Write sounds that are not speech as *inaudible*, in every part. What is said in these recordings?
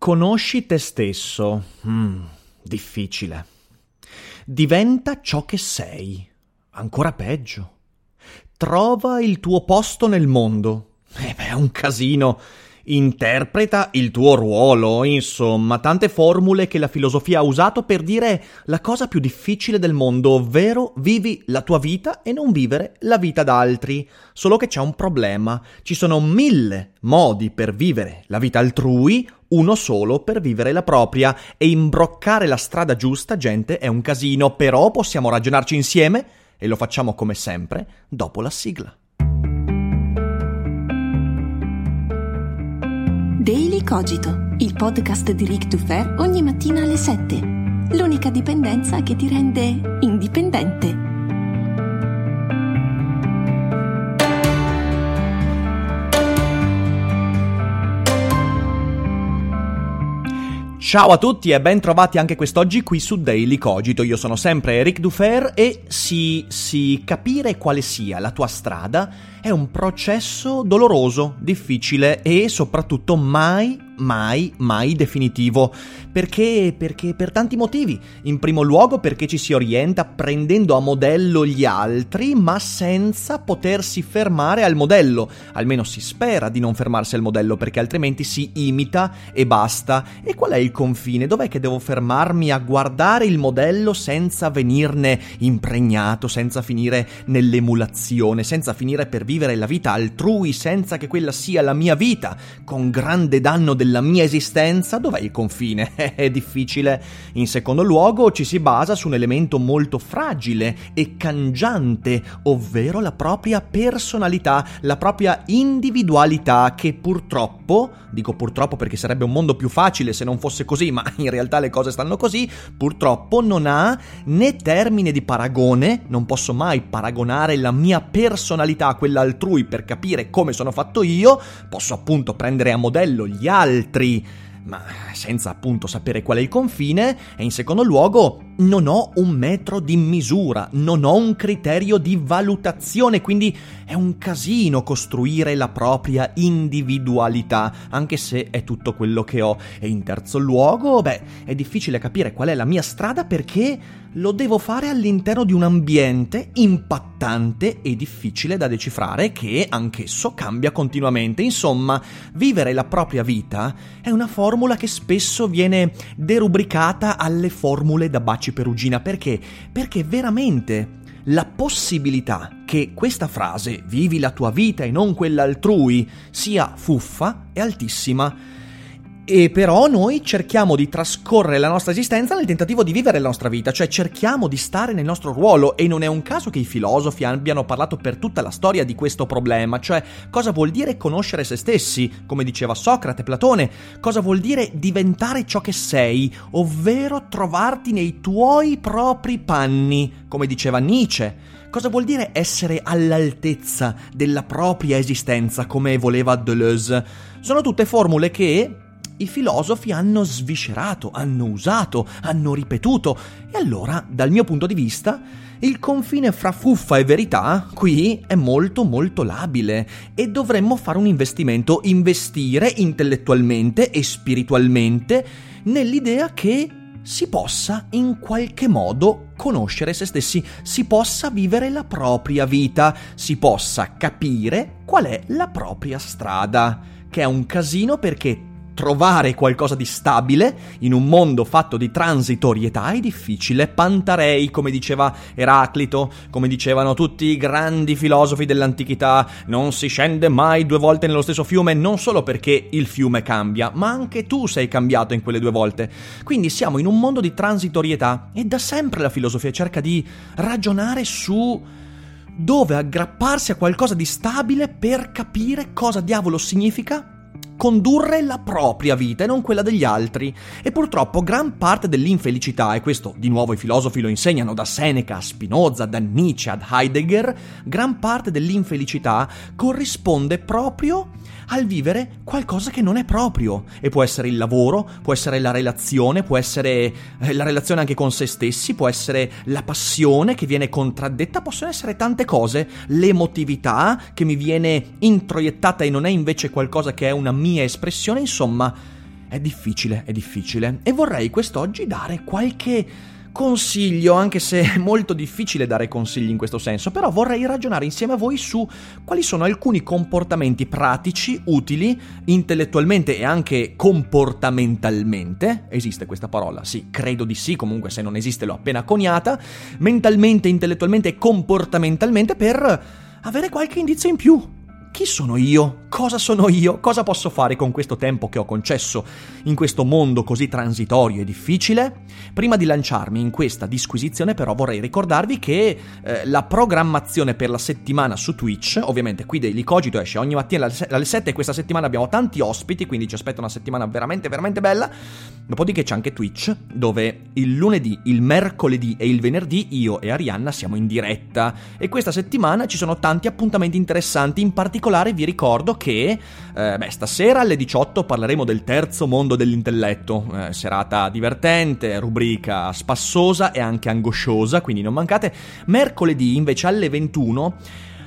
Conosci te stesso. Mm, difficile. Diventa ciò che sei. Ancora peggio. Trova il tuo posto nel mondo. Eh beh, è un casino. Interpreta il tuo ruolo, insomma, tante formule che la filosofia ha usato per dire la cosa più difficile del mondo, ovvero vivi la tua vita e non vivere la vita d'altri. Solo che c'è un problema, ci sono mille modi per vivere la vita altrui, uno solo per vivere la propria e imbroccare la strada giusta, gente, è un casino, però possiamo ragionarci insieme e lo facciamo come sempre dopo la sigla. Daily Cogito, il podcast di Rick Dufer ogni mattina alle 7. L'unica dipendenza che ti rende indipendente. Ciao a tutti e ben trovati anche quest'oggi qui su Daily Cogito. Io sono sempre Eric Dufer e sì, sì, capire quale sia la tua strada è un processo doloroso, difficile e soprattutto mai mai, mai definitivo. Perché? Perché per tanti motivi. In primo luogo perché ci si orienta prendendo a modello gli altri, ma senza potersi fermare al modello. Almeno si spera di non fermarsi al modello, perché altrimenti si imita e basta. E qual è il confine? Dov'è che devo fermarmi a guardare il modello senza venirne impregnato, senza finire nell'emulazione, senza finire per vivere la vita altrui, senza che quella sia la mia vita, con grande danno del della mia esistenza, dov'è il confine? È difficile. In secondo luogo ci si basa su un elemento molto fragile e cangiante, ovvero la propria personalità, la propria individualità che purtroppo, dico purtroppo perché sarebbe un mondo più facile se non fosse così, ma in realtà le cose stanno così, purtroppo non ha né termine di paragone, non posso mai paragonare la mia personalità a quella altrui per capire come sono fatto io, posso appunto prendere a modello gli altri, ma senza appunto sapere qual è il confine, e in secondo luogo non ho un metro di misura, non ho un criterio di valutazione, quindi è un casino costruire la propria individualità, anche se è tutto quello che ho. E in terzo luogo, beh, è difficile capire qual è la mia strada perché lo devo fare all'interno di un ambiente impattante e difficile da decifrare che anch'esso cambia continuamente. Insomma, vivere la propria vita è una formula che spesso viene derubricata alle formule da baci perugina. Perché? Perché veramente la possibilità che questa frase vivi la tua vita e non quella altrui sia fuffa è altissima e però noi cerchiamo di trascorrere la nostra esistenza nel tentativo di vivere la nostra vita, cioè cerchiamo di stare nel nostro ruolo e non è un caso che i filosofi abbiano parlato per tutta la storia di questo problema, cioè cosa vuol dire conoscere se stessi, come diceva Socrate, Platone, cosa vuol dire diventare ciò che sei, ovvero trovarti nei tuoi propri panni, come diceva Nietzsche. Cosa vuol dire essere all'altezza della propria esistenza, come voleva Deleuze? Sono tutte formule che i filosofi hanno sviscerato, hanno usato, hanno ripetuto. E allora, dal mio punto di vista, il confine fra fuffa e verità qui è molto molto labile e dovremmo fare un investimento, investire intellettualmente e spiritualmente nell'idea che si possa in qualche modo conoscere se stessi, si possa vivere la propria vita, si possa capire qual è la propria strada, che è un casino perché trovare qualcosa di stabile in un mondo fatto di transitorietà è difficile. Pantarei, come diceva Eraclito, come dicevano tutti i grandi filosofi dell'antichità, non si scende mai due volte nello stesso fiume, non solo perché il fiume cambia, ma anche tu sei cambiato in quelle due volte. Quindi siamo in un mondo di transitorietà e da sempre la filosofia cerca di ragionare su dove aggrapparsi a qualcosa di stabile per capire cosa diavolo significa condurre la propria vita e non quella degli altri. E purtroppo gran parte dell'infelicità, e questo di nuovo i filosofi lo insegnano da Seneca a Spinoza, da Nietzsche ad Heidegger, gran parte dell'infelicità corrisponde proprio al vivere qualcosa che non è proprio. E può essere il lavoro, può essere la relazione, può essere eh, la relazione anche con se stessi, può essere la passione che viene contraddetta, possono essere tante cose, l'emotività che mi viene introiettata e non è invece qualcosa che è una mia espressione, insomma, è difficile, è difficile. E vorrei quest'oggi dare qualche consiglio, anche se è molto difficile dare consigli in questo senso, però vorrei ragionare insieme a voi su quali sono alcuni comportamenti pratici, utili, intellettualmente e anche comportamentalmente. Esiste questa parola? Sì, credo di sì, comunque se non esiste l'ho appena coniata. Mentalmente, intellettualmente e comportamentalmente per avere qualche indizio in più chi sono io? Cosa sono io? Cosa posso fare con questo tempo che ho concesso in questo mondo così transitorio e difficile? Prima di lanciarmi in questa disquisizione però vorrei ricordarvi che eh, la programmazione per la settimana su Twitch, ovviamente qui Daily Cogito esce ogni mattina alle 7 e questa settimana abbiamo tanti ospiti, quindi ci aspetta una settimana veramente veramente bella. Dopodiché c'è anche Twitch dove il lunedì, il mercoledì e il venerdì io e Arianna siamo in diretta e questa settimana ci sono tanti appuntamenti interessanti in particolare particolare vi ricordo che eh, beh, stasera alle 18 parleremo del terzo mondo dell'intelletto, eh, serata divertente, rubrica spassosa e anche angosciosa, quindi non mancate. Mercoledì invece alle 21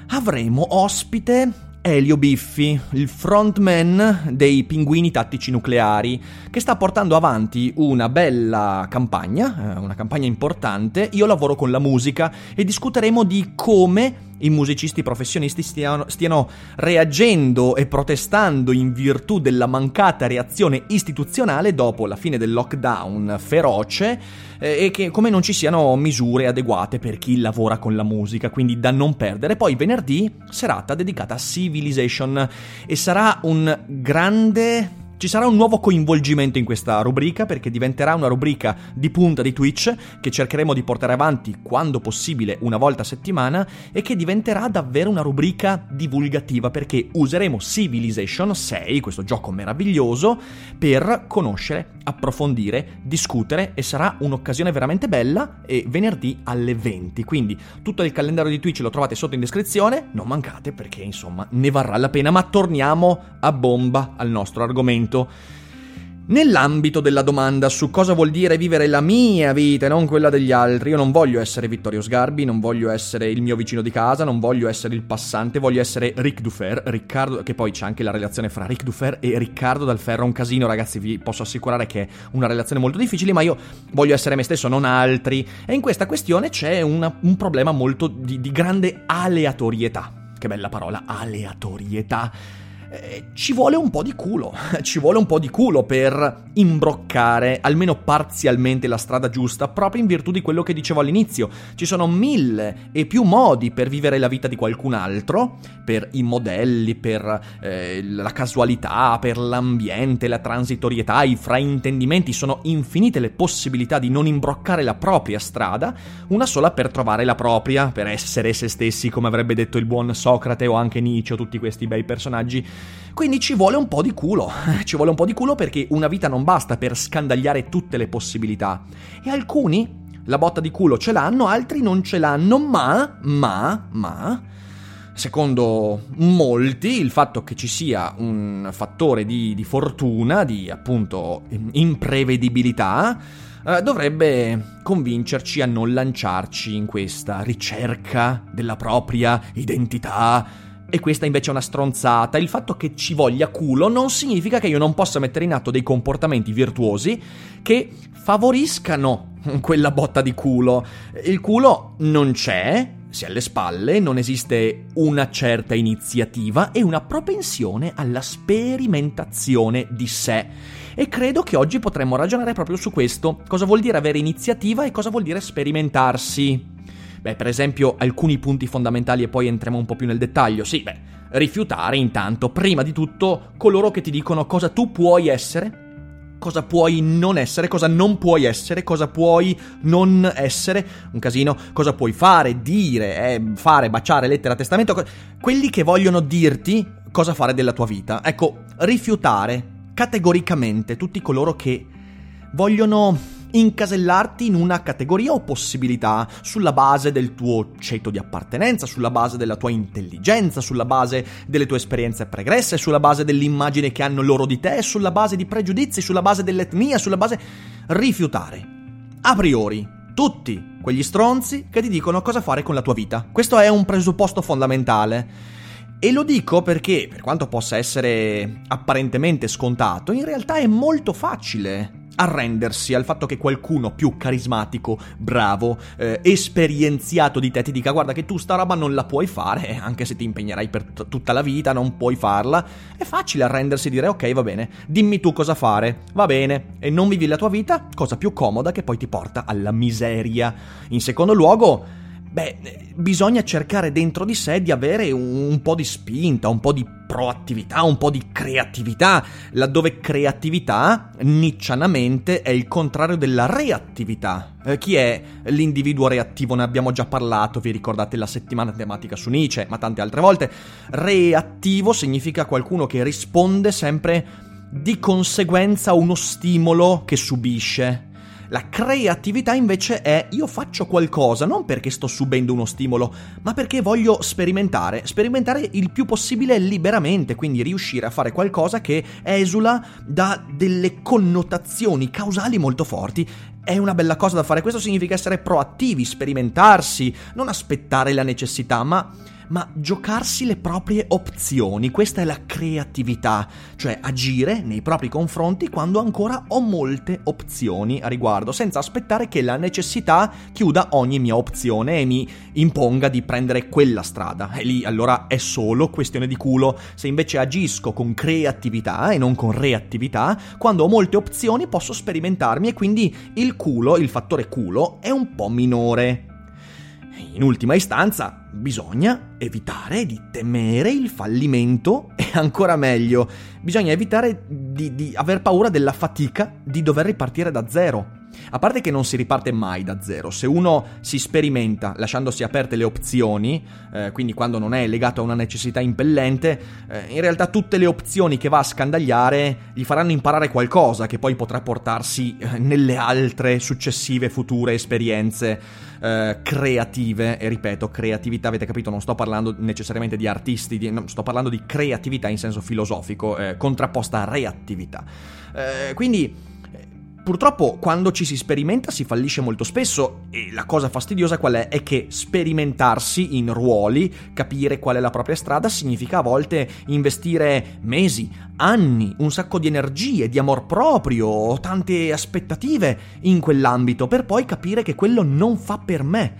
avremo ospite Elio Biffi, il frontman dei Pinguini Tattici Nucleari, che sta portando avanti una bella campagna, eh, una campagna importante. Io lavoro con la musica e discuteremo di come i musicisti professionisti stiano, stiano reagendo e protestando in virtù della mancata reazione istituzionale dopo la fine del lockdown feroce eh, e che come non ci siano misure adeguate per chi lavora con la musica, quindi da non perdere. Poi venerdì serata dedicata a Civilization e sarà un grande ci sarà un nuovo coinvolgimento in questa rubrica perché diventerà una rubrica di punta di Twitch che cercheremo di portare avanti quando possibile una volta a settimana e che diventerà davvero una rubrica divulgativa perché useremo Civilization 6, questo gioco meraviglioso, per conoscere, approfondire, discutere e sarà un'occasione veramente bella e venerdì alle 20. Quindi tutto il calendario di Twitch lo trovate sotto in descrizione, non mancate perché insomma ne varrà la pena, ma torniamo a bomba al nostro argomento momento. Nell'ambito della domanda su cosa vuol dire vivere la mia vita e non quella degli altri, io non voglio essere Vittorio Sgarbi, non voglio essere il mio vicino di casa, non voglio essere il passante, voglio essere Ric Dufer, Riccardo, che poi c'è anche la relazione fra Ric Dufer e Riccardo Dal Ferro, un casino ragazzi, vi posso assicurare che è una relazione molto difficile, ma io voglio essere me stesso, non altri, e in questa questione c'è una, un problema molto di, di grande aleatorietà, che bella parola, aleatorietà eh, ci vuole un po' di culo, *laughs* ci vuole un po' di culo per imbroccare almeno parzialmente la strada giusta, proprio in virtù di quello che dicevo all'inizio. Ci sono mille e più modi per vivere la vita di qualcun altro, per i modelli, per eh, la casualità, per l'ambiente, la transitorietà, i fraintendimenti, sono infinite le possibilità di non imbroccare la propria strada, una sola per trovare la propria, per essere se stessi, come avrebbe detto il buon Socrate o anche Nietzsche o tutti questi bei personaggi quindi ci vuole un po' di culo, *laughs* ci vuole un po' di culo perché una vita non basta per scandagliare tutte le possibilità. E alcuni la botta di culo ce l'hanno, altri non ce l'hanno, ma, ma, ma, secondo molti, il fatto che ci sia un fattore di, di fortuna, di appunto imprevedibilità, eh, dovrebbe convincerci a non lanciarci in questa ricerca della propria identità e questa invece è una stronzata. Il fatto che ci voglia culo non significa che io non possa mettere in atto dei comportamenti virtuosi che favoriscano *laughs* quella botta di culo. Il culo non c'è, si è alle spalle, non esiste una certa iniziativa e una propensione alla sperimentazione di sé. E credo che oggi potremmo ragionare proprio su questo. Cosa vuol dire avere iniziativa e cosa vuol dire sperimentarsi? Beh, per esempio, alcuni punti fondamentali e poi entriamo un po' più nel dettaglio. Sì, beh, rifiutare intanto, prima di tutto, coloro che ti dicono cosa tu puoi essere, cosa puoi non essere, cosa non puoi essere, cosa puoi non essere, un casino, cosa puoi fare, dire, eh, fare, baciare, lettera, testamento, quelli che vogliono dirti cosa fare della tua vita. Ecco, rifiutare categoricamente tutti coloro che vogliono incasellarti in una categoria o possibilità sulla base del tuo ceto di appartenenza, sulla base della tua intelligenza, sulla base delle tue esperienze pregresse, sulla base dell'immagine che hanno loro di te, sulla base di pregiudizi, sulla base dell'etnia, sulla base... rifiutare. A priori, tutti quegli stronzi che ti dicono cosa fare con la tua vita. Questo è un presupposto fondamentale. E lo dico perché, per quanto possa essere apparentemente scontato, in realtà è molto facile arrendersi al fatto che qualcuno più carismatico, bravo, eh, esperienziato di te ti dica guarda che tu sta roba non la puoi fare, anche se ti impegnerai per t- tutta la vita, non puoi farla. È facile arrendersi e dire ok va bene, dimmi tu cosa fare, va bene, e non vivi la tua vita, cosa più comoda che poi ti porta alla miseria. In secondo luogo, beh, bisogna cercare dentro di sé di avere un, un, po' di spinta, un po' di proattività, un po' di creatività, laddove creatività, niccianamente, è il contrario della reattività. Eh, chi è l'individuo reattivo? Ne abbiamo già parlato, vi ricordate la settimana tematica su Nietzsche, ma tante altre volte. Reattivo significa qualcuno che risponde sempre di conseguenza a uno stimolo che subisce. La creatività invece è io faccio qualcosa non perché sto subendo uno stimolo, ma perché voglio sperimentare, sperimentare il più possibile liberamente, quindi riuscire a fare qualcosa che esula da delle connotazioni causali molto forti è una bella cosa da fare. Questo significa essere proattivi, sperimentarsi, non aspettare la necessità, ma ma giocarsi le proprie opzioni. Questa è la creatività, cioè agire nei propri confronti quando ancora ho molte opzioni a riguardo, senza aspettare che la necessità chiuda ogni mia opzione e mi imponga di prendere quella strada. E lì allora è solo questione di culo. Se invece agisco con creatività e non con reattività, quando ho molte opzioni posso sperimentarmi e quindi il culo, il fattore culo, è un po' minore. In ultima istanza, bisogna evitare di temere il fallimento *laughs* e ancora meglio, bisogna evitare di, di aver paura della fatica di dover ripartire da zero. A parte che non si riparte mai da zero, se uno si sperimenta lasciandosi aperte le opzioni, eh, quindi quando non è legato a una necessità impellente, eh, in realtà tutte le opzioni che va a scandagliare gli faranno imparare qualcosa che poi potrà portarsi eh, nelle altre successive future esperienze eh, creative. E ripeto, creatività, avete capito, non sto parlando necessariamente di artisti, di, no, sto parlando di creatività in senso filosofico, eh, contrapposta a reattività. Eh, quindi Purtroppo quando ci si sperimenta si fallisce molto spesso e la cosa fastidiosa qual è? È che sperimentarsi in ruoli, capire qual è la propria strada, significa a volte investire mesi, anni, un sacco di energie, di amor proprio, tante aspettative in quell'ambito per poi capire che quello non fa per me.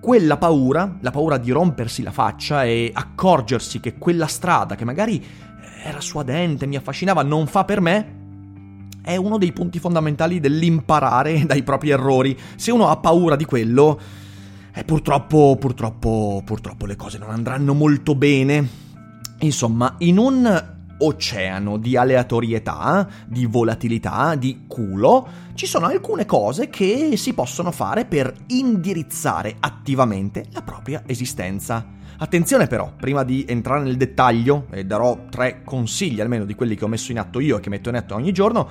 Quella paura, la paura di rompersi la faccia e accorgersi che quella strada che magari era suadente, mi affascinava, non fa per me, è uno dei punti fondamentali dell'imparare *laughs* dai propri errori. Se uno ha paura di quello, eh, purtroppo, purtroppo, purtroppo le cose non andranno molto bene. Insomma, in un oceano di aleatorietà, di volatilità, di culo, ci sono alcune cose che si possono fare per indirizzare attivamente la propria esistenza. Attenzione però, prima di entrare nel dettaglio, e darò tre consigli almeno di quelli che ho messo in atto io e che metto in atto ogni giorno,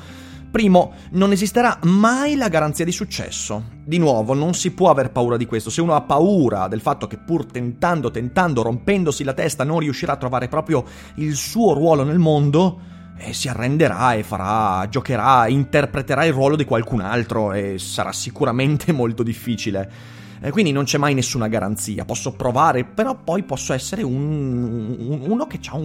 Primo, non esisterà mai la garanzia di successo. Di nuovo, non si può aver paura di questo. Se uno ha paura del fatto che pur tentando, tentando, rompendosi la testa, non riuscirà a trovare proprio il suo ruolo nel mondo, eh, si arrenderà e farà, giocherà, interpreterà il ruolo di qualcun altro e sarà sicuramente *laughs* molto difficile. Eh, quindi non c'è mai nessuna garanzia. Posso provare, però poi posso essere un, un, uno che ha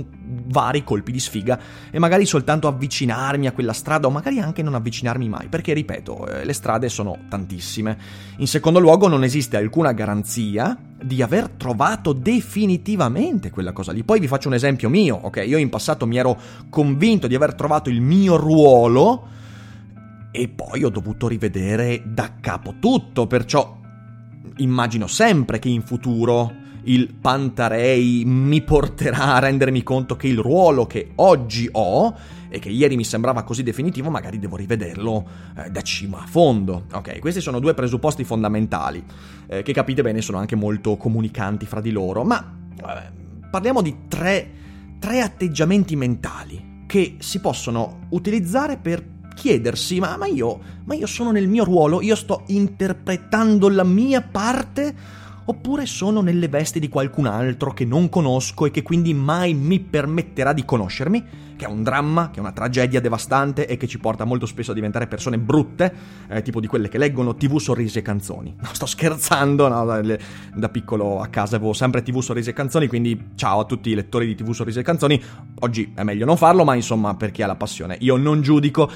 vari colpi di sfiga e magari soltanto avvicinarmi a quella strada o magari anche non avvicinarmi mai, perché ripeto, eh, le strade sono tantissime. In secondo luogo non esiste alcuna garanzia di aver trovato definitivamente quella cosa lì. Poi vi faccio un esempio mio, ok? Io in passato mi ero convinto di aver trovato il mio ruolo e poi ho dovuto rivedere da capo tutto, perciò immagino sempre che in futuro il Pantarei mi porterà a rendermi conto che il ruolo che oggi ho e che ieri mi sembrava così definitivo, magari devo rivederlo eh, da cima a fondo. Ok, questi sono due presupposti fondamentali, eh, che capite bene sono anche molto comunicanti fra di loro, ma eh, parliamo di tre tre atteggiamenti mentali che si possono utilizzare per chiedersi, ma, ma, io, ma io sono nel mio ruolo, io sto interpretando la mia parte oppure sono nelle vesti di qualcun altro che non conosco e che quindi mai mi permetterà di conoscermi, che è un dramma, che è una tragedia devastante e che ci porta molto spesso a diventare persone brutte, eh, tipo di quelle che leggono tv, sorrisi e canzoni. No, sto scherzando, no, da, da, piccolo a casa avevo sempre tv, sorrisi e canzoni, quindi ciao a tutti i lettori di tv, sorrisi e canzoni. Oggi è meglio non farlo, ma insomma, per chi ha la passione, io non giudico.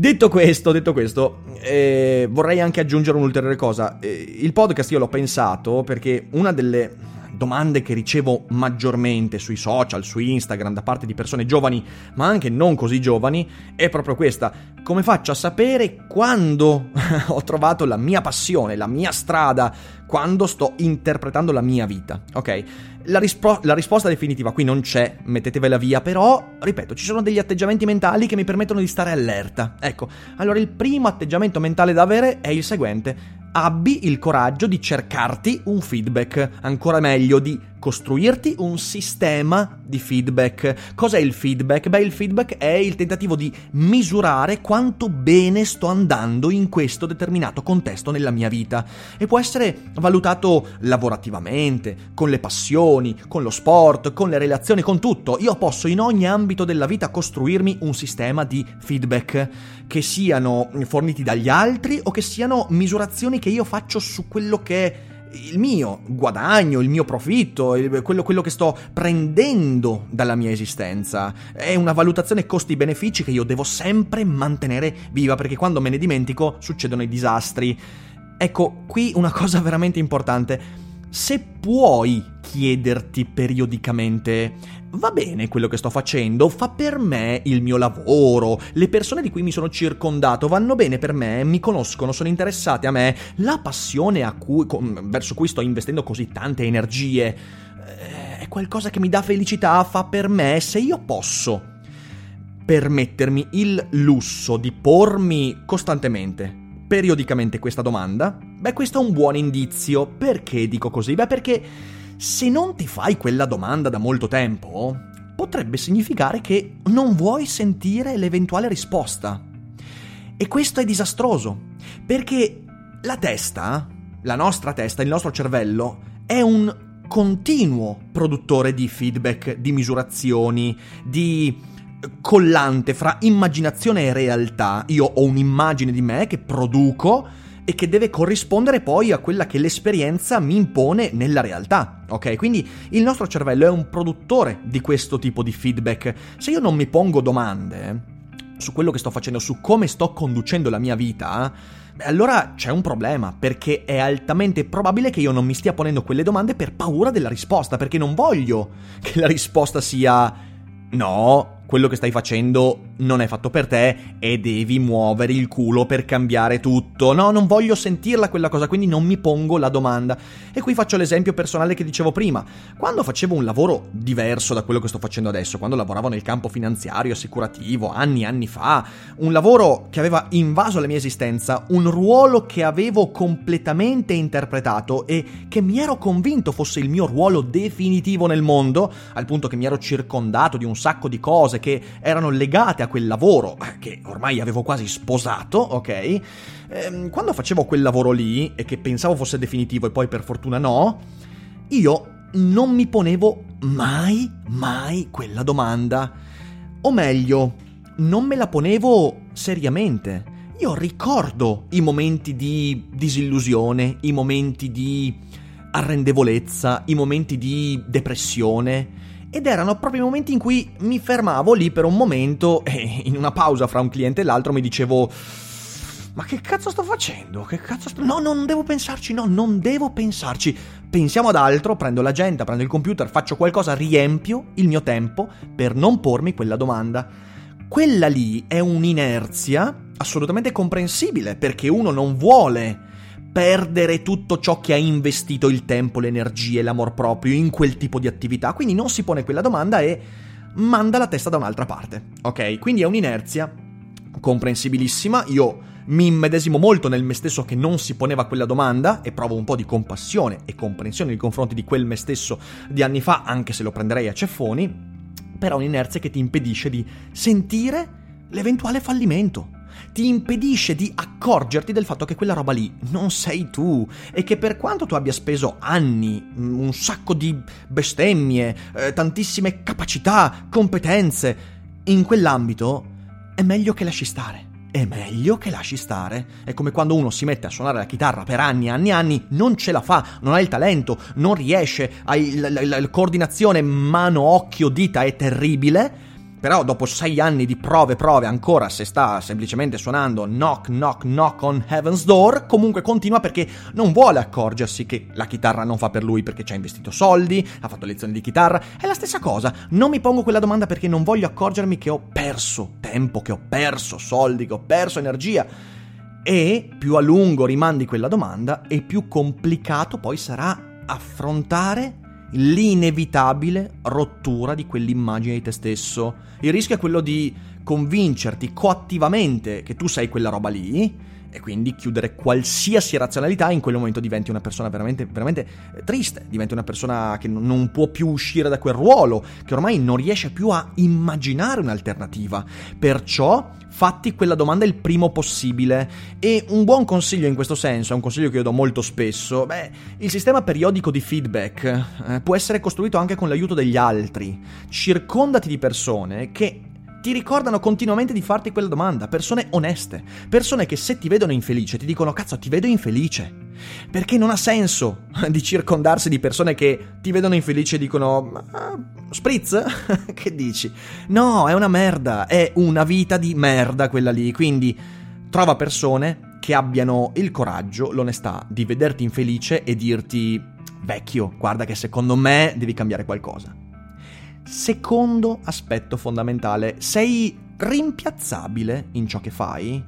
Detto questo, detto questo eh, vorrei anche aggiungere un'ulteriore cosa. Eh, il podcast io l'ho pensato perché una delle domande che ricevo maggiormente sui social, su Instagram, da parte di persone giovani, ma anche non così giovani, è proprio questa. Come faccio a sapere quando *laughs* ho trovato la mia passione, la mia strada, quando sto interpretando la mia vita? Ok? La, rispo- la, risposta definitiva qui non c'è, mettetevela via, però, ripeto, ci sono degli atteggiamenti mentali che mi permettono di stare allerta. Ecco, allora il primo atteggiamento mentale da avere è il seguente abbi il coraggio di cercarti un feedback, ancora meglio di costruirti un sistema di feedback. Cos'è il feedback? Beh, il feedback è il tentativo di misurare quanto bene sto andando in questo determinato contesto nella mia vita e può essere valutato lavorativamente, con le passioni, con lo sport, con le relazioni, con tutto. Io posso in ogni ambito della vita costruirmi un sistema di feedback che siano forniti dagli altri o che siano misurazioni che io faccio su quello che è il mio guadagno, il mio profitto, quello, quello, che sto prendendo dalla mia esistenza. È una valutazione costi-benefici che io devo sempre mantenere viva perché quando me ne dimentico succedono i disastri. Ecco, qui una *laughs* cosa veramente importante se puoi chiederti periodicamente, va bene quello che sto facendo, fa per me il mio lavoro, le persone di cui mi sono circondato vanno bene per me, mi conoscono, sono interessate a me, la passione cui, verso cui sto investendo così tante energie eh, è qualcosa che mi dà felicità, fa per me, se io posso permettermi il lusso di pormi costantemente periodicamente questa domanda? Beh, questo è un buon indizio. Perché dico così? Beh, perché se non ti fai quella domanda da molto tempo, potrebbe significare che non vuoi sentire l'eventuale risposta. E questo è disastroso, perché la testa, la nostra testa, il nostro cervello, è un continuo produttore di feedback, di misurazioni, di collante fra immaginazione e realtà. Io ho un'immagine di me che produco e che deve corrispondere poi a quella che l'esperienza mi impone nella realtà. Ok? Quindi il nostro cervello è un produttore di questo tipo di feedback. Se io non mi pongo domande su quello che sto facendo, su come sto conducendo la mia vita, beh, allora c'è un problema, perché è altamente probabile che io non mi stia ponendo quelle domande per paura della risposta, perché non voglio che la risposta sia no, quello che stai facendo non è fatto per te e devi muovere il culo per cambiare tutto. No, non voglio sentirla quella cosa, quindi non mi pongo la domanda. E qui faccio l'esempio personale che dicevo prima. Quando facevo un lavoro diverso da quello che sto facendo adesso, quando lavoravo nel campo finanziario, assicurativo, anni e anni fa, un lavoro che aveva invaso la mia esistenza, un ruolo che avevo completamente interpretato e che mi ero convinto fosse il mio ruolo definitivo nel mondo, al punto che mi ero circondato di un sacco di cose cose che erano legate a quel lavoro, che ormai avevo quasi sposato, ok? Ehm, quando facevo quel lavoro lì, e che pensavo fosse definitivo e poi per fortuna no, io non mi ponevo mai, mai quella domanda. O meglio, non me la ponevo seriamente. Io ricordo i momenti di disillusione, i momenti di arrendevolezza, i momenti di depressione, ed erano proprio i momenti in cui mi fermavo lì per un momento e in una pausa fra un cliente e l'altro mi dicevo ma che cazzo sto facendo? Che cazzo sto... No, non devo pensarci, no, non devo pensarci. Pensiamo ad altro, prendo l'agenda, prendo il computer, faccio qualcosa, riempio il mio tempo per non pormi quella domanda. Quella lì è un'inerzia assolutamente comprensibile perché uno non vuole perdere tutto ciò che ha investito il tempo, le energie, l'amor proprio in quel tipo di attività, quindi non si pone quella domanda e manda la testa da un'altra parte. Ok? Quindi è un'inerzia comprensibilissima, io mi immedesimo molto nel me stesso che non si poneva quella domanda e provo un po' di compassione e comprensione nei confronti di quel me stesso di anni fa, anche se lo prenderei a ceffoni. però un'inerzia che ti impedisce di sentire l'eventuale fallimento. Ti impedisce di accorgerti del fatto che quella roba lì non sei tu e che per quanto tu abbia speso anni, mm, un sacco di bestemmie, eh, tantissime capacità, competenze in quell'ambito, è meglio che lasci stare è meglio che lasci stare. È come quando uno si mette a suonare la chitarra per anni e anni e anni, non ce la fa, non ha il talento, non riesce, la, la, la coordinazione mano-occhio-dita è terribile però dopo sei anni di prove, prove, ancora se sta semplicemente suonando knock, knock, knock on heaven's door, comunque continua perché non vuole accorgersi che la chitarra non fa per lui perché ci ha investito soldi, ha fatto lezioni di chitarra. È la stessa cosa. Non mi pongo quella domanda perché non voglio accorgermi che ho perso tempo, che ho perso soldi, che ho perso energia. E più a lungo rimandi quella domanda e più complicato poi sarà affrontare l'inevitabile rottura di quell'immagine di te stesso. Il rischio è quello di convincerti coattivamente che tu sei quella roba lì e quindi chiudere qualsiasi razionalità in quel momento diventi una persona veramente, veramente eh, triste, diventi una persona che non può più uscire da quel ruolo, che ormai non riesce più a immaginare un'alternativa. Perciò fatti quella domanda il primo possibile e un buon consiglio in questo senso, è un consiglio che io do molto spesso, beh, il sistema periodico di feedback eh, può essere costruito anche con l'aiuto degli altri. Circondati di persone che ti ricordano continuamente di farti quella domanda, persone oneste, persone che se ti vedono infelice ti dicono cazzo ti vedo infelice. Perché non ha senso *laughs* di circondarsi di persone che ti vedono infelice e dicono spritz? *laughs* che dici? No, è una merda, è una vita di merda quella lì, quindi trova persone che abbiano il coraggio, l'onestà di vederti infelice e dirti vecchio, guarda che secondo me devi cambiare qualcosa. Secondo aspetto fondamentale, sei rimpiazzabile in ciò che fai?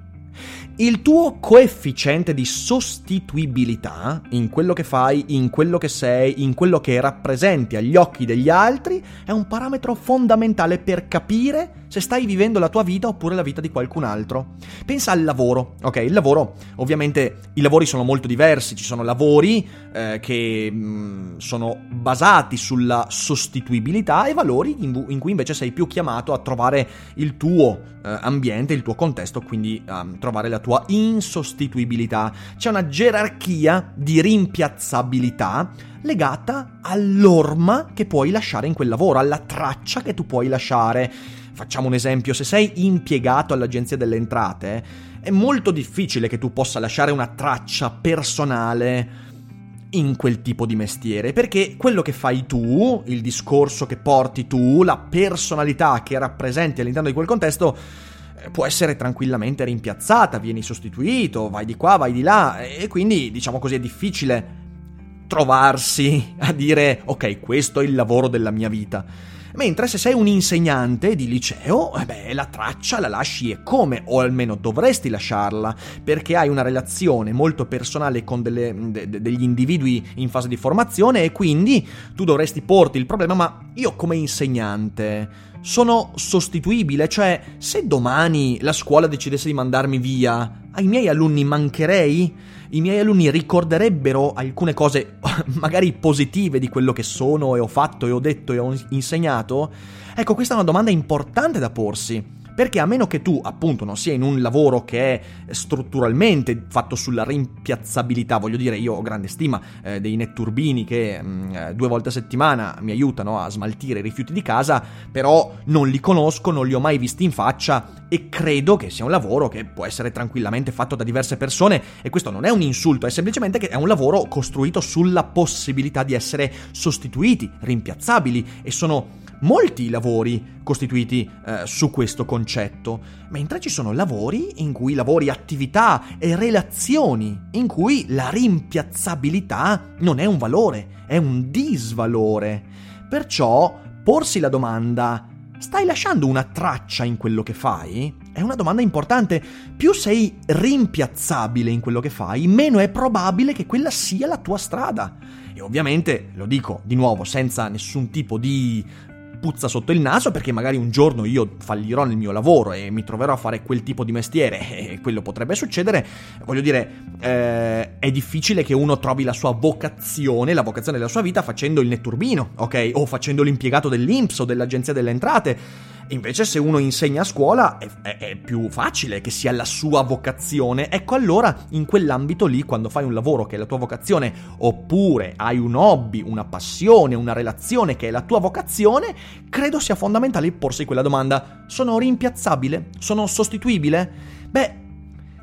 Il tuo coefficiente di sostituibilità in quello che fai, in quello che sei, in quello che rappresenti agli occhi degli altri è un parametro fondamentale per capire se stai vivendo la tua vita oppure la vita di qualcun altro. Pensa al lavoro, ok? Il lavoro, ovviamente i lavori sono molto diversi, ci sono lavori eh, che mh, mm, sono basati sulla sostituibilità e valori in, in, cui invece sei più chiamato a trovare il tuo eh, ambiente, il tuo contesto, quindi um, trovare la tua insostituibilità. C'è una gerarchia di rimpiazzabilità legata all'orma che puoi lasciare in quel lavoro, alla traccia che tu puoi lasciare. Facciamo un esempio, se sei impiegato all'Agenzia delle Entrate, è molto difficile che tu possa lasciare una traccia personale in quel tipo di mestiere, perché quello che fai tu, il discorso che porti tu, la personalità che rappresenti all'interno di quel contesto, può essere tranquillamente rimpiazzata, vieni sostituito, vai di qua, vai di là e quindi diciamo così è difficile trovarsi a dire ok questo è il lavoro della mia vita. Mentre se sei un insegnante di liceo, eh beh, la traccia la lasci e come, o almeno dovresti lasciarla, perché hai una relazione molto personale con delle, de, degli individui in fase di formazione e quindi tu dovresti porti il problema, ma io come insegnante sono sostituibile, cioè se domani la scuola decidesse di mandarmi via, ai miei alunni mancherei? I miei alunni ricorderebbero alcune cose *laughs* magari positive di quello che sono e ho fatto e ho detto e ho insegnato? Ecco, questa è una domanda importante da porsi. Perché a meno che tu, appunto, non sia in un lavoro che è strutturalmente fatto sulla rimpiazzabilità, voglio dire, io ho grande stima eh, dei netturbini che mh, mm, eh, due volte a settimana mi aiutano a smaltire i rifiuti di casa, però non li conosco, non li ho mai visti in faccia e credo che sia un lavoro che può essere tranquillamente fatto da diverse persone. E questo non è un insulto, è semplicemente che è un lavoro costruito sulla possibilità di essere sostituiti, rimpiazzabili e sono molti lavori costituiti eh, su questo concetto, mentre ci sono lavori in cui lavori attività e relazioni in cui la rimpiazzabilità non è un valore, è un disvalore. Perciò porsi la domanda Stai lasciando una traccia in quello che fai? È una domanda importante. Più sei rimpiazzabile in quello che fai, meno è probabile che quella sia la tua strada. E ovviamente, lo dico di nuovo, senza nessun tipo di puzza sotto il naso perché magari un giorno io fallirò nel mio lavoro e mi troverò a fare quel tipo di mestiere *laughs* e quello potrebbe succedere. Voglio dire, eh, è difficile che uno trovi la sua vocazione, la vocazione della sua vita facendo il netturbino, ok? O facendo l'impiegato dell'Inps o dell'Agenzia delle Entrate. Invece se uno insegna a scuola è, è, è, più facile che sia la sua vocazione. Ecco allora in quell'ambito lì, quando fai un lavoro che è la tua vocazione, oppure hai un hobby, una passione, una relazione che è la tua vocazione, credo sia fondamentale porsi quella domanda. Sono rimpiazzabile? Sono sostituibile? Beh,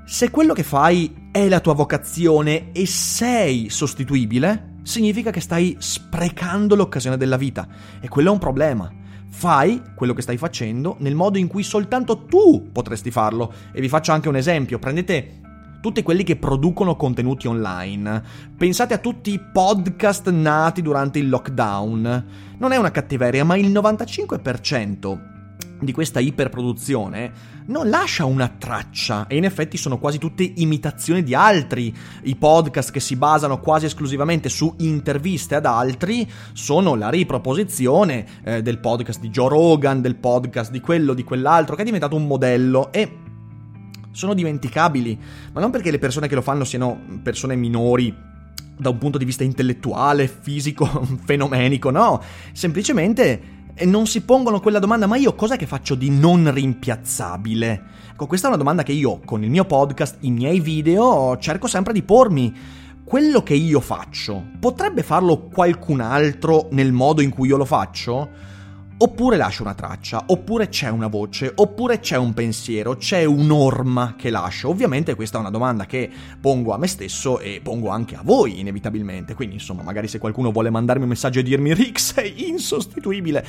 se quello che fai è la tua vocazione e sei sostituibile, significa che stai sprecando l'occasione della vita. E quello è un problema fai quello che stai facendo nel modo in cui soltanto tu potresti farlo. E vi faccio anche un esempio, prendete tutti quelli che producono contenuti online. Pensate a tutti i podcast nati durante il lockdown. Non è una cattiveria, ma il 95% di questa iperproduzione non lascia una traccia e in effetti sono quasi tutte imitazioni di altri. I podcast che si basano quasi esclusivamente su interviste ad altri sono la riproposizione eh, del podcast di Joe Rogan, del podcast di quello, di quell'altro, che è diventato un modello e sono dimenticabili, ma non perché le persone che lo fanno siano persone minori da un punto di vista intellettuale, fisico, *laughs* fenomenico, no, semplicemente non si pongono quella domanda, ma io cos'è che faccio di non rimpiazzabile? Ecco, questa è una domanda che io con il mio podcast, i miei video, cerco sempre di pormi. Quello che io faccio, potrebbe farlo qualcun altro nel modo in cui io lo faccio? Oppure lascio una traccia, oppure c'è una voce, oppure c'è un pensiero, c'è un'orma che lascio. Ovviamente questa è una domanda che pongo a me stesso e pongo anche a voi, inevitabilmente. Quindi, insomma, magari se qualcuno vuole mandarmi un messaggio e dirmi Rick sei insostituibile,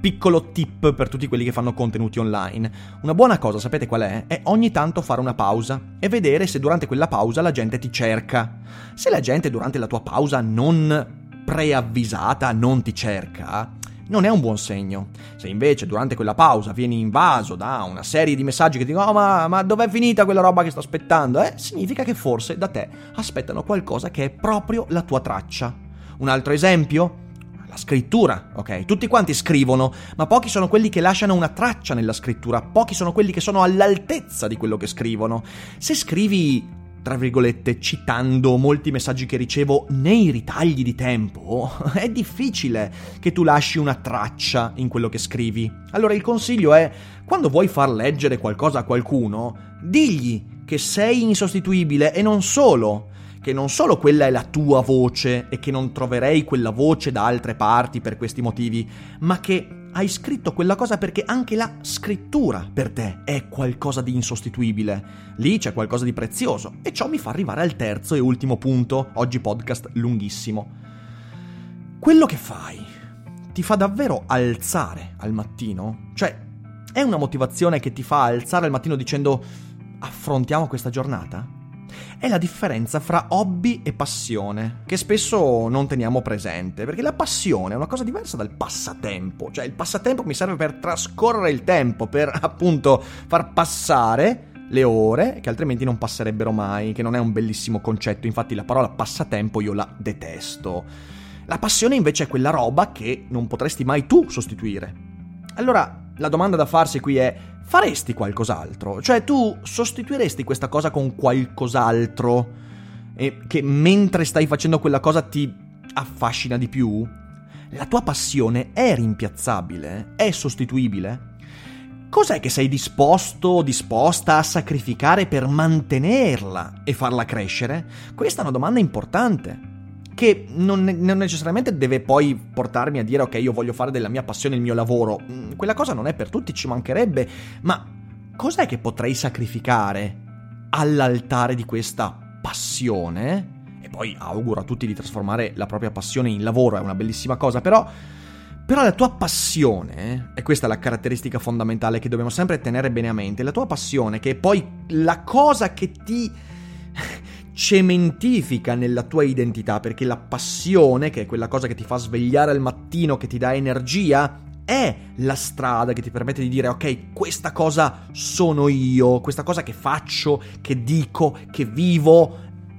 piccolo tip per tutti quelli che fanno contenuti online. Una buona cosa, sapete qual è? È ogni tanto fare una pausa e vedere se durante quella pausa la gente ti cerca. Se la gente durante la tua pausa non preavvisata non ti cerca, non è un buon segno. Se invece durante quella pausa vieni invaso da una serie di messaggi che dicono oh, ma, ma dov'è finita quella roba che sto aspettando? Eh, significa che forse da te aspettano qualcosa che è proprio la tua traccia. Un altro esempio? La scrittura, ok? Tutti quanti scrivono, ma pochi sono quelli che lasciano una traccia nella scrittura, pochi sono quelli che sono all'altezza di quello che scrivono. Se scrivi tra virgolette, citando molti messaggi che ricevo nei ritagli di tempo, *laughs* è difficile che tu lasci una traccia in quello che scrivi. Allora il consiglio è, quando vuoi far leggere qualcosa a qualcuno, digli che sei insostituibile e non solo, che non solo quella è la tua voce e che non troverei quella voce da altre parti per questi motivi, ma che hai scritto quella cosa perché anche la scrittura per te è qualcosa di insostituibile. Lì c'è qualcosa di prezioso e ciò mi fa arrivare al terzo e ultimo punto, oggi podcast lunghissimo. Quello che fai ti fa davvero alzare al mattino? Cioè, è una motivazione che ti fa alzare al mattino dicendo affrontiamo questa giornata? È la differenza fra hobby e passione, che spesso non teniamo presente, perché la passione è una cosa diversa dal passatempo, cioè il passatempo mi serve per trascorrere il tempo, per *laughs* appunto far passare le ore che altrimenti non passerebbero mai, che non è un bellissimo concetto, infatti la parola passatempo io la detesto. La passione invece è quella roba che non potresti mai tu sostituire. Allora, la domanda da farsi qui è faresti qualcos'altro? Cioè tu sostituiresti questa cosa con qualcos'altro e che mentre stai facendo quella cosa ti affascina di più? La tua passione è rimpiazzabile? È sostituibile? Cos'è che sei disposto o disposta a sacrificare per mantenerla e farla crescere? Questa è una domanda importante che non, non, necessariamente deve poi portarmi a dire ok io voglio fare della mia passione il mio lavoro, mm, quella cosa non è per tutti, ci mancherebbe, ma cos'è che potrei sacrificare all'altare di questa passione? E poi auguro a tutti di trasformare la propria passione in lavoro, è una bellissima cosa, però... Però la tua passione, e questa è la caratteristica fondamentale che dobbiamo sempre tenere bene a mente, la tua passione, che è poi la cosa che ti cementifica nella tua identità, perché la passione, che è quella cosa che ti fa svegliare al mattino, che ti dà energia, è la strada che ti permette di dire ok, questa cosa sono io, questa cosa che faccio, che dico, che vivo,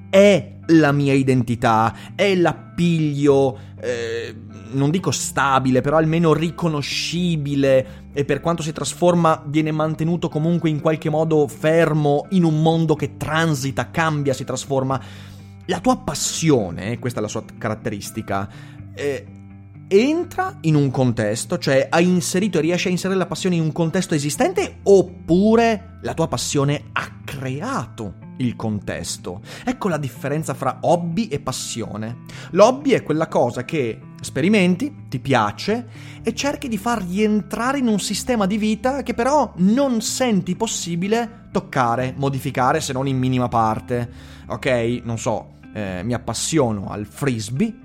è la mia identità, è l'appiglio eh, non dico stabile, però almeno riconoscibile e per quanto si trasforma viene mantenuto comunque in qualche modo fermo in un mondo che transita, cambia, si trasforma. La tua passione, questa è la sua caratteristica, eh, entra in un contesto, cioè hai inserito e riesci a inserire la passione in un contesto esistente oppure la tua passione ha creato il contesto. Ecco la differenza fra hobby e passione. L'hobby è quella cosa che sperimenti, ti piace e cerchi di far rientrare in un sistema di vita che però non senti possibile toccare, modificare se non in minima parte. Ok, non so, eh, mi appassiono al frisbee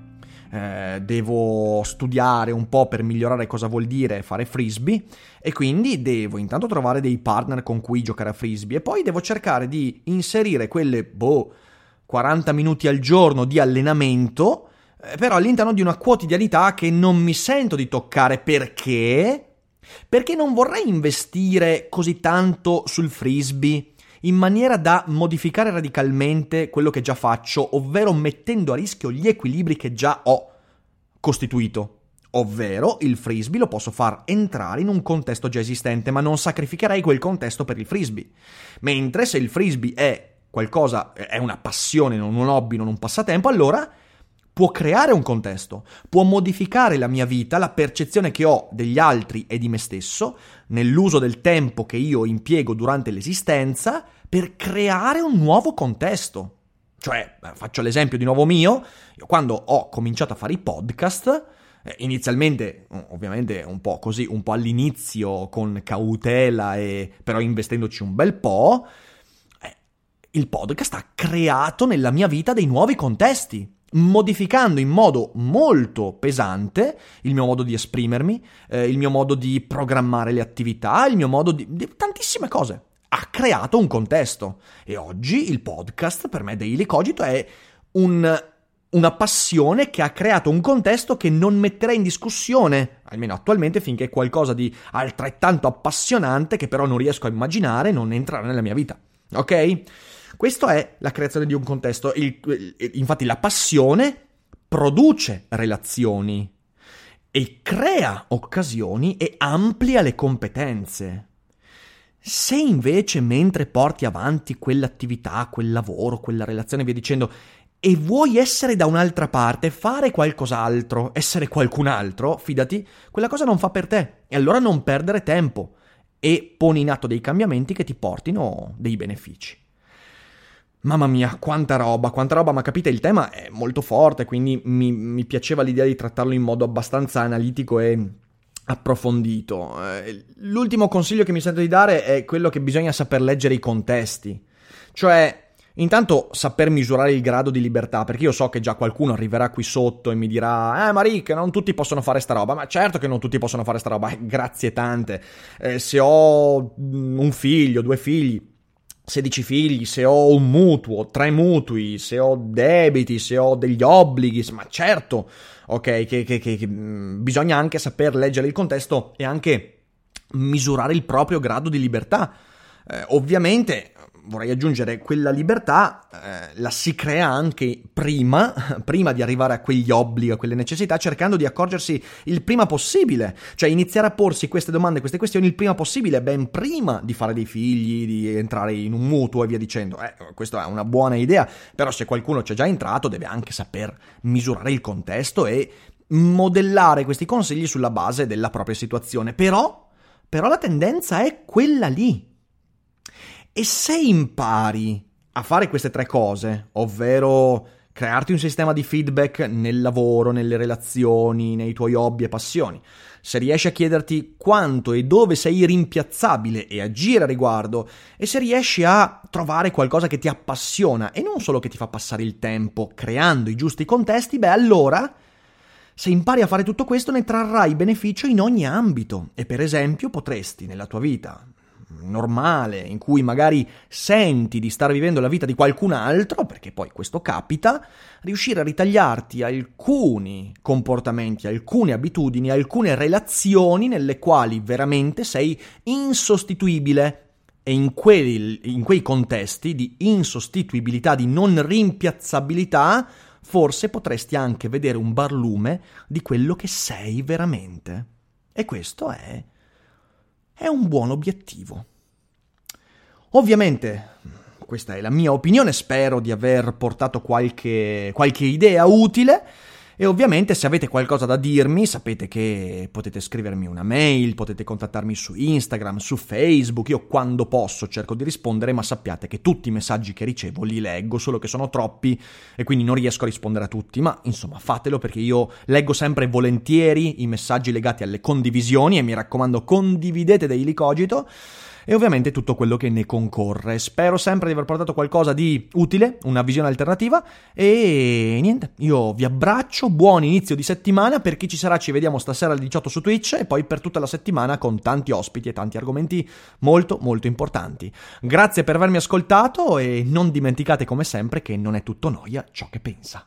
eh, devo studiare un po' per migliorare cosa vuol dire fare frisbee e quindi devo intanto trovare dei partner con cui giocare a frisbee e poi devo cercare di inserire quelle, boh, 40 minuti al giorno di allenamento, però all'interno di una quotidianità che non mi sento di toccare perché... Perché non vorrei investire così tanto sul frisbee in maniera da modificare radicalmente quello che già faccio, ovvero mettendo a rischio gli equilibri che già ho costituito. Ovvero il frisbee lo posso far entrare in un contesto già esistente, ma non sacrificherei quel contesto per il frisbee. Mentre se il frisbee è qualcosa, è una passione, non un hobby, non un passatempo, allora può creare un contesto, può modificare la mia vita, la percezione che ho degli altri e di me stesso, nell'uso del tempo che io impiego durante l'esistenza, per creare un nuovo contesto. Cioè, faccio l'esempio di nuovo mio, io quando ho cominciato a fare i podcast, eh, inizialmente, ovviamente un po' così, un po' all'inizio con cautela e però investendoci un bel po', eh, il podcast ha creato nella mia vita dei nuovi contesti modificando in modo molto pesante il mio modo di esprimermi, eh, il mio modo di programmare le attività, il mio modo di, di tantissime cose. Ha creato un contesto e oggi il podcast per me Daily Cogito è un, una passione che ha creato un contesto che non metterei in discussione, almeno attualmente, finché è qualcosa di altrettanto appassionante che però non riesco a immaginare non entrerà nella mia vita. Ok? Questo è la creazione di un contesto. Il, infatti la passione produce relazioni e crea occasioni e amplia le competenze. Se invece mentre porti avanti quell'attività, quel lavoro, quella relazione, via dicendo, e vuoi essere da un'altra parte, fare qualcos'altro, essere qualcun altro, fidati, quella cosa non fa per te. E allora non perdere tempo e poni in atto dei cambiamenti che ti portino dei benefici. Mamma mia, quanta roba, quanta roba, ma capite, il tema è molto forte, quindi mi, mi piaceva l'idea di trattarlo in modo abbastanza analitico e approfondito. Eh, l'ultimo consiglio che mi sento di dare è quello che bisogna saper leggere i contesti. Cioè, Intanto saper misurare il grado di libertà, perché io so che già qualcuno arriverà qui sotto e mi dirà: Eh, ma Rick, non tutti possono fare sta roba. Ma certo che non tutti possono fare sta roba, eh, grazie tante. Eh, se ho un figlio, due figli, 16 figli, se ho un mutuo, tre mutui, se ho debiti, se ho degli obblighi, ma certo, ok, che, che, che, mm, bisogna anche saper leggere il contesto e anche misurare il proprio grado di libertà. Eh, ovviamente vorrei aggiungere, quella libertà eh, la si crea anche prima, *laughs* prima di arrivare a quegli obblighi, a quelle necessità, cercando di accorgersi il prima possibile, cioè iniziare a porsi queste domande, queste questioni il prima possibile, ben prima di fare dei figli, di entrare in un mutuo e via dicendo. Eh, questa è una buona idea, però se qualcuno c'è già entrato deve anche saper misurare il contesto e modellare questi consigli sulla base della propria situazione. Però, però la tendenza è quella lì e se impari a fare queste tre cose, ovvero crearti un sistema di feedback nel lavoro, nelle relazioni, nei tuoi hobby e passioni, se riesci a chiederti quanto e dove sei rimpiazzabile e agire a riguardo, e se riesci a trovare qualcosa che ti appassiona e non solo che ti fa passare il tempo creando i giusti contesti, beh allora se impari a fare tutto questo ne trarrai beneficio in ogni ambito. E per esempio potresti nella tua vita normale, in cui magari senti di star vivendo la vita di qualcun altro, perché poi questo capita, riuscire a ritagliarti alcuni comportamenti, alcune abitudini, alcune relazioni nelle quali veramente sei insostituibile. E in quei, in quei contesti di insostituibilità, di non rimpiazzabilità, forse potresti anche vedere un barlume di quello che sei veramente. E questo è, è un buon obiettivo. Ovviamente, questa è la mia opinione, spero di aver portato qualche, qualche idea utile. E ovviamente se avete qualcosa da dirmi sapete che potete scrivermi una mail, potete contattarmi su Instagram, su Facebook, io quando posso cerco di rispondere, ma sappiate che tutti i messaggi che ricevo li leggo, solo che sono troppi e quindi non riesco a rispondere a tutti, ma insomma fatelo perché io leggo sempre volentieri i messaggi legati alle condivisioni e mi raccomando condividete Daily Cogito e ovviamente tutto quello che ne concorre. Spero sempre di aver portato qualcosa di utile, una visione alternativa e niente, io vi abbraccio, buon inizio di settimana, per chi ci sarà ci vediamo stasera alle 18 su Twitch e poi per tutta la settimana con tanti ospiti e tanti argomenti molto molto importanti. Grazie per avermi ascoltato e non dimenticate come sempre che non è tutto noia ciò che pensa.